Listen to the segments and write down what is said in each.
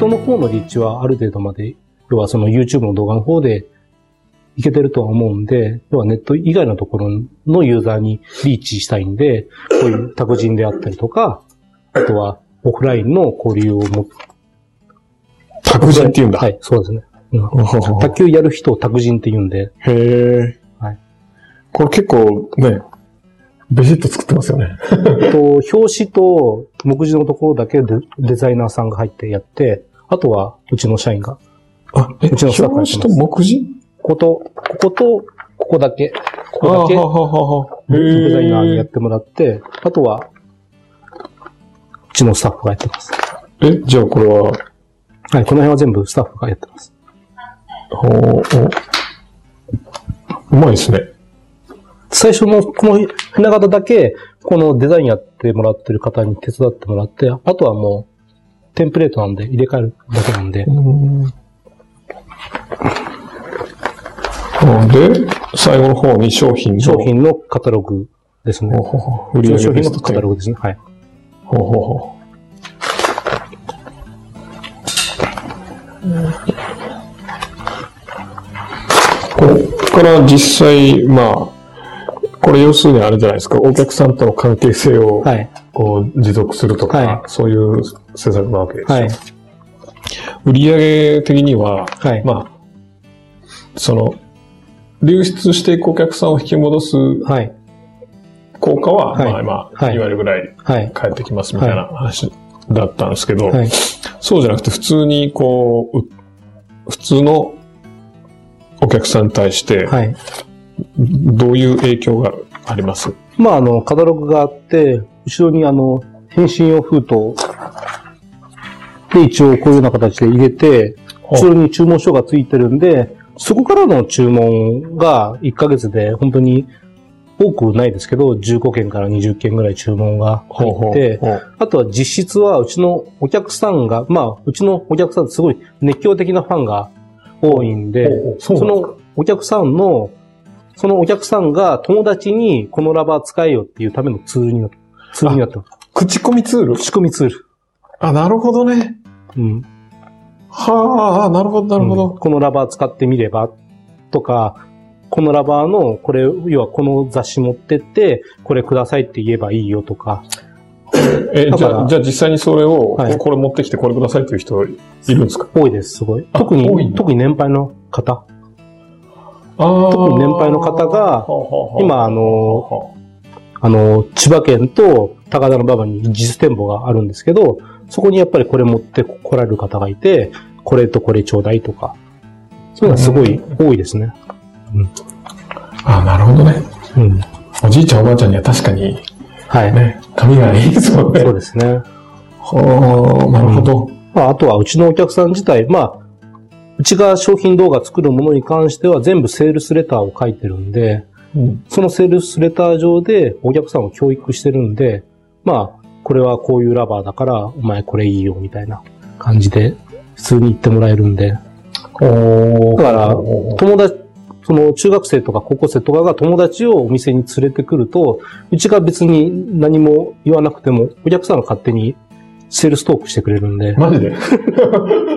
トの方の立地はある程度まで、要はその YouTube の動画の方でいけてるとは思うんで、要はネット以外のところのユーザーにリーチしたいんで、こういう託人であったりとか、あとはオフラインの交流をも、託人って言うんだ。はい、そうですね。卓球やる人を託人って言うんで、へえ。はい。これ結構ね、ベシッと作ってますよね。と表紙と目次のところだけデデザイナーさんが入ってやって、あとはうちの社員が、あ、え、うちのスタッフがやって表ます紙と目次？ここと、ここと、ここだけ、ここだけあ、はははは。デザイナーにやへってもらって、あとは、うちのスタッフがやってます。え。え、じゃあこれは、はい、この辺は全部スタッフがやってます。ほう、おうまいですね。最初のこの船型だけ、このデザインやってもらってる方に手伝ってもらって、あとはもう、テンプレートなんで入れ替えるだけなんで、で、最後の方に商品の。商品のカタログですねほう。ほ上げ商品のベスト10カタログですね。はい。ほうほうほう。ここから実際、まあ、これ要するにあれじゃないですか、お客さんとの関係性をはい。こう持続するとか、はいそういう施策なわけですよ。はい。売上的には、はい。まあ、その、流出していくお客さんを引き戻すはい。効果は、はいまあまあ、はい2割ぐらいはい。返ってきますみたいな話だったんですけど、はい。そうじゃなくて普通にこう、う普通のお客さんに対して、はい。どういう影響があります？まあ、あの、カタログがあって、後ろにあの、返信用封筒。で一応こういうような形で入れて、後ろに注文書がついてるんで、そこからの注文が1ヶ月で本当に多くないですけど、15件から20件ぐらい注文が入って、ほうほうあとは実質はうちのお客さんが、まあ、うちのお客さんすごい熱狂的なファンが多いんでほうほう、そのお客さんの、そのお客さんが友達にこのラバー使えよっていうためのツールになって、ツールになってます。口コミツール？仕込みツール。あ、なるほどね。うん。はあ、なるほど、なるほうんど。このラバー使ってみればとか、このラバーの、これ、要はこの雑誌持ってって、これくださいって言えばいいよとか。え、だからじゃあ、じゃあ実際にそれを、はいこれ持ってきてこれくださいという人いるんですか？多いです、すごい。あ特に、多いんだ特に年配の方。特に年配の方が今あの、あの、千葉県と高田馬場に実店舗があるんですけど、そこにやっぱりこれ持って来られる方がいて、これとこれちょうだいとか。そういうのはすごい多いですね。ああ、なるほどね。うん。おじいちゃんおばあちゃんには確かに、はい。ね、髪がいいですもんね。そうですね。はあ、なるほど。まあ、あとはうちのお客さん自体、まあ、うちが商品動画作るものに関しては全部セールスレターを書いてるんで、うん。そのセールスレター上でお客さんを教育してるんで、まあ、これはこういうラバーだから、お前これいいよ、みたいな感じで、普通に言ってもらえるんで。おだから友達、その中学生とか高校生とかが友達をお店に連れてくると、うちが別に何も言わなくても、お客さんが勝手にセールストークしてくれるんで、マジで？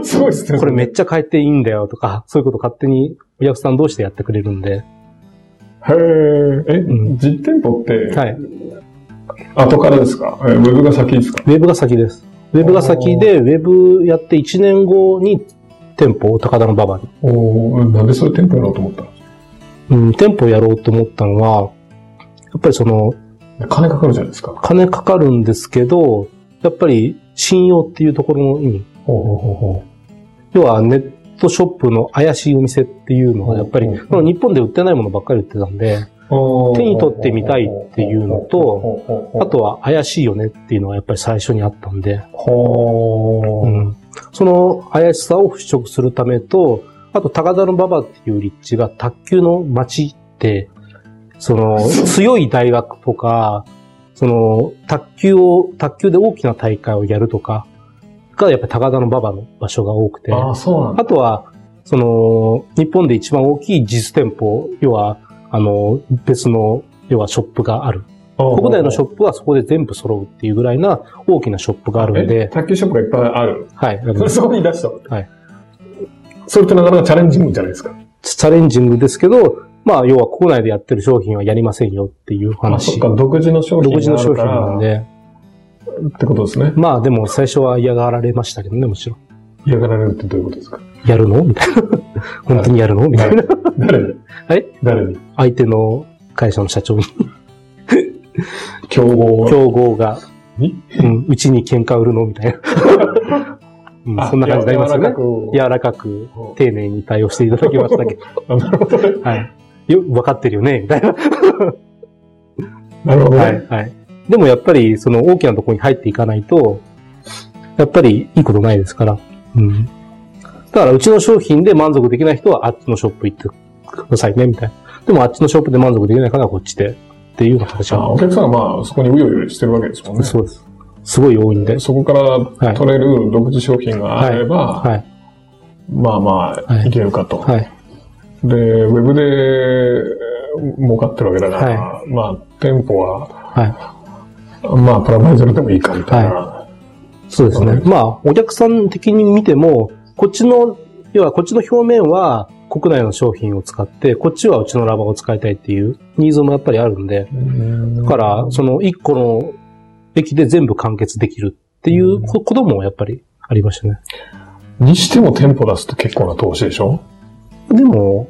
すごいっすね。これめっちゃ変えていいんだよとか、そういうこと勝手にお客さん同士でやってくれるんで、へえ、え、うん。実店舗って、はい。後からですか？えウェブが先ですか？ウェブが先です。ウェブが先で、ウェブやって1年後に店舗を高田の馬場に。おー。なんでそれ店舗やろうと思ったうん、店舗やろうと思ったのは、やっぱりその、金かかるじゃないですか。金かかるんですけど、やっぱり信用っていうところに、ほうほうほうほ要はネットショップの怪しいお店っていうのは、やっぱり、日本で売ってないものばっかり売ってたんで、う手に取ってみたいっていうのと、あとは怪しいよねっていうのがやっぱり最初にあったんで、う。ん。その怪しさを払拭するためと、あと高田の馬場っていう立地が卓球の街って、その 強い大学とか、その卓球を、卓球で大きな大会をやるとか、がやっぱり高田の馬場の場所が多くて、ああ、そうなんだ。あとは、その、日本で一番大きい実店舗、要は、あの、別の、要はショップがある国内のショップはそこで全部揃うっていうぐらいな大きなショップがあるんえで、卓球ショップがいっぱいある？はい。それそこに出したのはい。それってなかなかチャレンジングじゃないですか。チャレンジングですけど、まあ、要は国内でやってる商品はやりませんよっていうあ、そっ話。か、独自の商品独自の商品なんで。ってことですね。まあでも最初は嫌がられましたけどね、もちろん。嫌がられるってどういうことですか？やるの？みたいな。本当にやるの？みたいな。誰？にはい誰？に相手の会社の社長に、競合？競合が、にうん、うちに喧嘩売るの？みたいな。うんあそんな感じになりますよね。柔柔らかく、丁寧に対応していただきましたけど。あなるほどね。はい。よ、分かってるよねみたいな。なるほどね。はい、はい。でもやっぱり、その大きなところに入っていかないと、やっぱりいいことないですから。うん。だから、うちの商品で満足できない人はあっちのショップ行ってくださいね、みたいな。でもあっちのショップで満足できないからこっちで、っていうような形は。あお客さんはまあ、そこにうようよしてるわけですもんね。そうです。すごい多いんで。そこから取れる独自商品があれば、はい。まあまあ、はいいけるかと。はい。で、ウェブで儲かってるわけだから、まあ、店舗は、はい。まあ、プラマイゼロでもいいかみたいな。そうですね。まあ、お客さん的に見ても、こっちの、要はこっちの表面は国内の商品を使って、こっちはうちのラバーを使いたいっていうニーズもやっぱりあるんで、だから、その一個の駅で全部完結できるっていうここともやっぱりありましたね。にしても店舗出すと結構な投資でしょ？でも、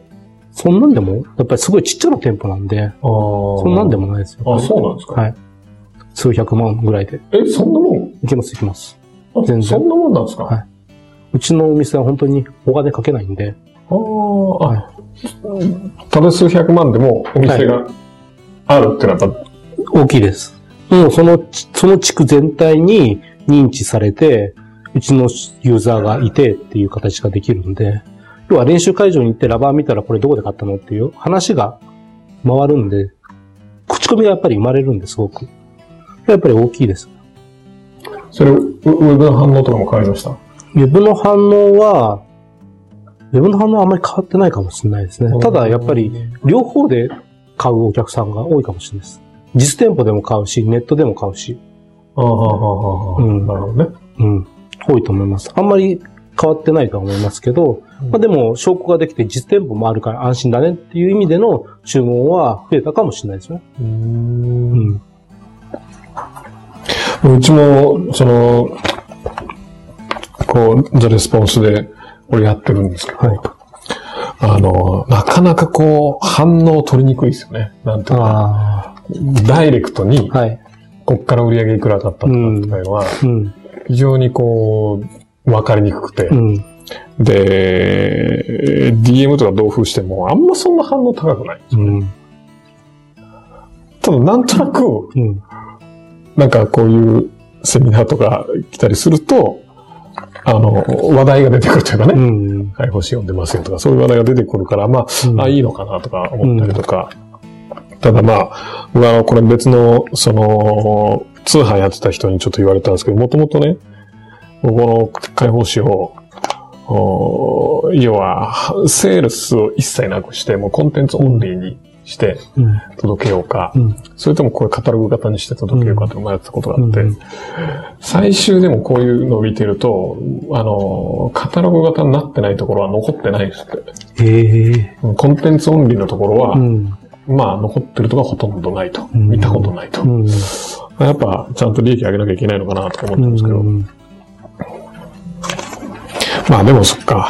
そんなんでも、やっぱりすごいちっちゃな店舗なんで、そそんなんでもないですよ。あ、そうなんですか、はい。数百万ぐらいで。え、そんなもん？いけますいきます。あ全然。そんなもんなんですか、はい。うちのお店は本当にお金かけないんで、あーあ、はただ数百万でもお店があるってのはやっぱ、大きいです。もうそのち、その地区全体に認知されて、うちのユーザーがいてっていう形ができるんで、要は練習会場に行ってラバー見たらこれどこで買ったのっていう話が回るんで、口コミがやっぱり生まれるんですごく。やっぱり大きいです。それ、ウウェブの反応とかも変わりました？ウェブの反応は、ウェブの反応はあんまり変わってないかもしれないですね。ただやっぱり、両方で買うお客さんが多いかもしれないです。実店舗でも買うし、ネットでも買うし、ああ、ああ、ああ、うんなるほどね。うん、多いと思います。あんまり変わってないとは思いますけど、まあでも証拠ができて実店舗もあるから安心だねっていう意味での注文は増えたかもしれないですね。ううんん。うちも、その、こう、ザレスポンスで、俺やってるんですけど、はいあの、なかなかこう、反応取りにくいですよね。なんていうか、あダイレクトに、あ。はい。こっから売り上げいくらだったとかっていうのは、うん。非常にこう、わかりにくくて、うん。で、DM とか同封しても、あんまそんな反応高くない。うん。ただ、なんとなく、うん。なんかこういうセミナーとか来たりすると、あの、話題が出てくるというかね、うん。はい、星読んでますよとか、そういう話題が出てくるから、まあ、うんあ、いいのかなとか思ったりとか。ただまあ、これ別の、その、通販やってた人にちょっと言われたんですけど、もともとね、この解放誌を、お要は、セールスを一切なくして、もうコンテンツオンリーにしてうん。届けようか、うん。それともこれカタログ型にして届けようかって迷ったことがあって、うん最終でもこういうのを見てると、あの、カタログ型になってないところは残ってないですって。へえ。コンテンツオンリーのところは、うん。まあ残ってるところはほとんどないと。うん見たことないと。うん。やっぱちゃんと利益上げなきゃいけないのかなとか思ったんですけど。うんまあでもそっか。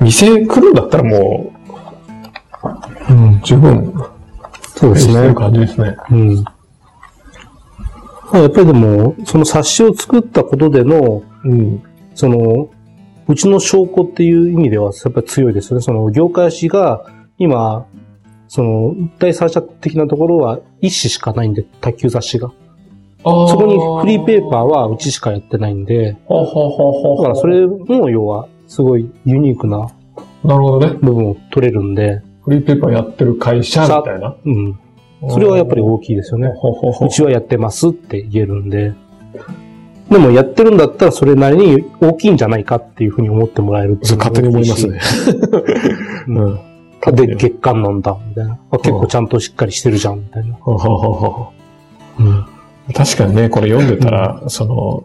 店来るんだったらもうんう十分そうですね。感じですね。うん。まあやっぱりでも、その冊子を作ったことでの、うん。その、うちの証拠っていう意味ではやっぱり強いですよね。その業界誌が今、その第三者的なところは一誌しかないんで、卓球雑誌が。そこにフリーペーパーはうちしかやってないんで、だからそれも要はすごいユニークななるほどね。部分を取れるんで、フリーペーパーやってる会社みたいな。うん。それはやっぱり大きいですよね。ほうちはやってますって言えるんで。でもやってるんだったらそれなりに大きいんじゃないかっていうふうに思ってもらえるそれ勝手に思いますね。うんうん。で、月間なんだ、みたいな。あ結構ちゃんとしっかりしてるじゃん、みたいな。うん。確かにね、これ読んでたら、その、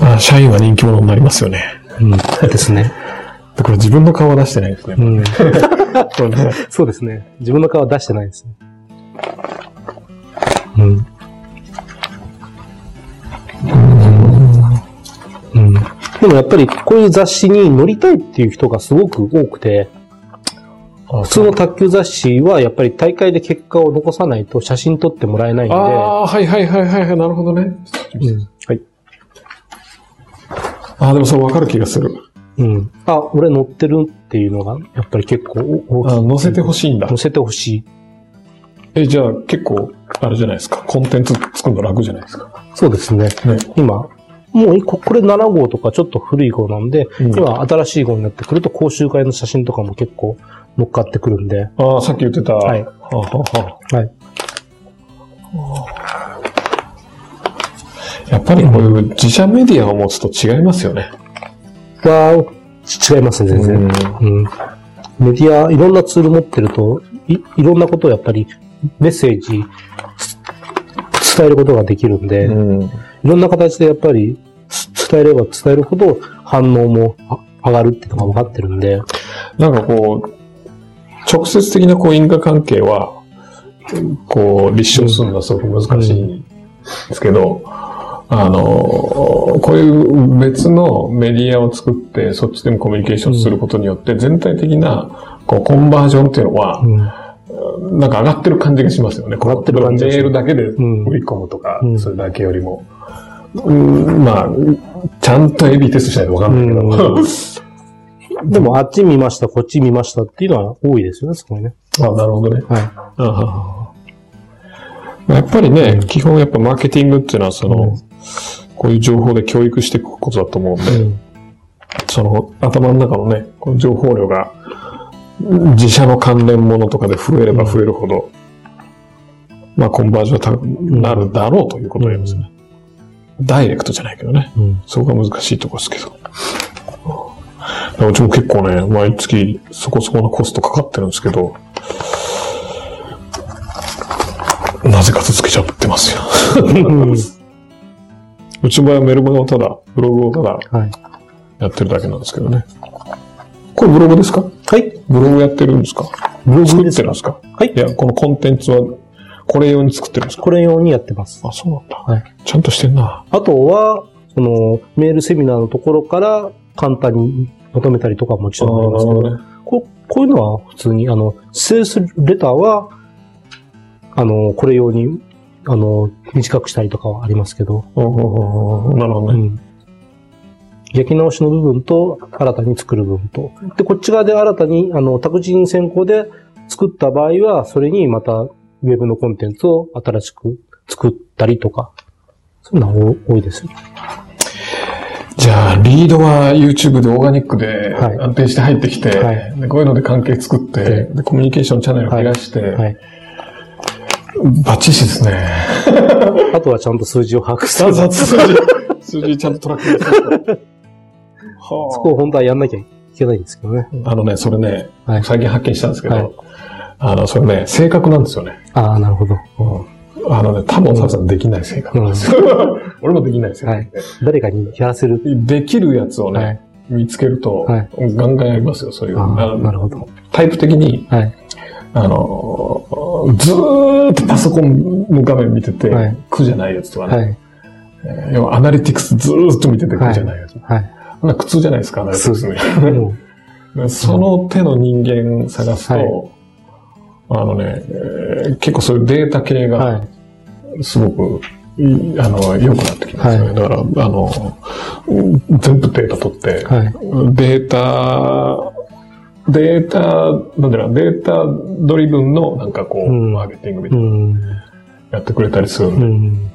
あ社員は人気者になりますよね。うん。ですね。でこれ自分の顔は出してないですね。うん。そうですね。自分の顔は出してないですね。うん。うん。でもやっぱりこういう雑誌に載りたいっていう人がすごく多くて、あ普通の卓球雑誌はやっぱり大会で結果を残さないと写真撮ってもらえないんで、ああ、はいはいはいはいはい、なるほどね。うん。はい。ああ、でもそれ分かる気がする。うん。あ、俺載ってるっていうのがやっぱり結構大きい。あ載せてほしいんだ載。せてほしい。え、じゃあ結構、あれじゃないですか。コンテンツ作るの楽じゃないですか。そうですね。ね。今、もうこれ7号とかちょっと古い号なんで、うん今新しい号になってくると講習会の写真とかも結構乗っかってくるんで、ああ、さっき言ってた。はいはあはあははい。あやっぱりこういう自社メディアを持つと違いますよね。は、違いますね、全然。うん。メディア、いろんなツール持ってると、いいろんなことをやっぱりメッセージつ伝えることができるんで、うん。いろんな形でやっぱりつ伝えれば伝えるほど反応もあ上がるっていうのが分かってるんで、なんかこう、直接的なこう因果関係は、こう、立証するのはすごく難しいんですけど、あの、こういう別のメディアを作って、そっちでもコミュニケーションすることによって、全体的な、こう、コンバージョンっていうのは、うん。なんか上がってる感じがしますよね。上がってる感じがメールだけでん売り込むとか、うんそれだけよりも。うん、まあ、ちゃんとエビテストしないとわかんないけど。でも、あっち見ました、こっち見ましたっていうのは多いですよね、すごいね。あなるほどね。はい。あはやっぱりね、基本やっぱマーケティングっていうのはその、うんこういう情報で教育していくことだと思うんで、うん。その頭の中のね、この情報量が自社の関連ものとかで増えれば増えるほど、まあコンバージョンが高くなるだろうということを言いますね。ダイレクトじゃないけどね。うん。そこが難しいところですけど。うちも結構ね、毎月そこそこのコストかかってるんですけど、なぜか続けちゃってますよ。うちの場合はメルマガをただ、ブログをただはい。やってるだけなんですけどね。これブログですか？はい。ブログやってるんですか？ブログ作っですか？てるんですか？はいいや、このコンテンツは、これ用に作ってるんですか？これ用にやってます。あ、そうなんだ。はい。ちゃんとしてんな。あとは、その、メールセミナーのところから簡単にまとめたりとかももちろんありますけど、ね。ここういうのは普通に、あの、セールスレターは、あの、これ用に、あの、短くしたりとかはありますけど、なるほどね。うん。焼き直しの部分と、新たに作る部分と。で、こっち側で新たに、あの、託児先行で作った場合は、それにまた、ウェブのコンテンツを新しく作ったりとか、そういうのは多いですよ。じゃあ、リードは YouTube でオーガニックではい安定して入ってきて、はいでこういうので関係作って、えでコミュニケーションチャンネル増やして、はい。バッチシですね。あとはちゃんと数字を把握する。数字、数字ちゃんとトラックしてそこを本当はやんなきゃいけないんですけどね。あのね、それね、はい最近発見したんですけど、はいあの、それね、性格なんですよね。ああ、なるほど。あのね、多分さんできない性格なんですよ。俺もできないですよ、はい誰かにやらせる。できるやつをね、はい見つけると、はいガンガンやりますよ、そういう。なるほど。タイプ的に、はい。あの、ずーっとパソコンの画面見てて、はい苦じゃないやつとかね、はい。えー要はアナリティクスずーっと見てて苦じゃないやつ。はい。あんな苦痛じゃないですか、アナリティクスもね。その手の人間探すと、はいあのね、えー結構そういうデータ系がい。すごく、いあの、良くなってきますよね。はいだから、あの、うん全部データ取って、はい。データ、データ、なんだろうな、データドリブンのなんかこう、うんマーケティングみたういな。やってくれたりするんで、うん。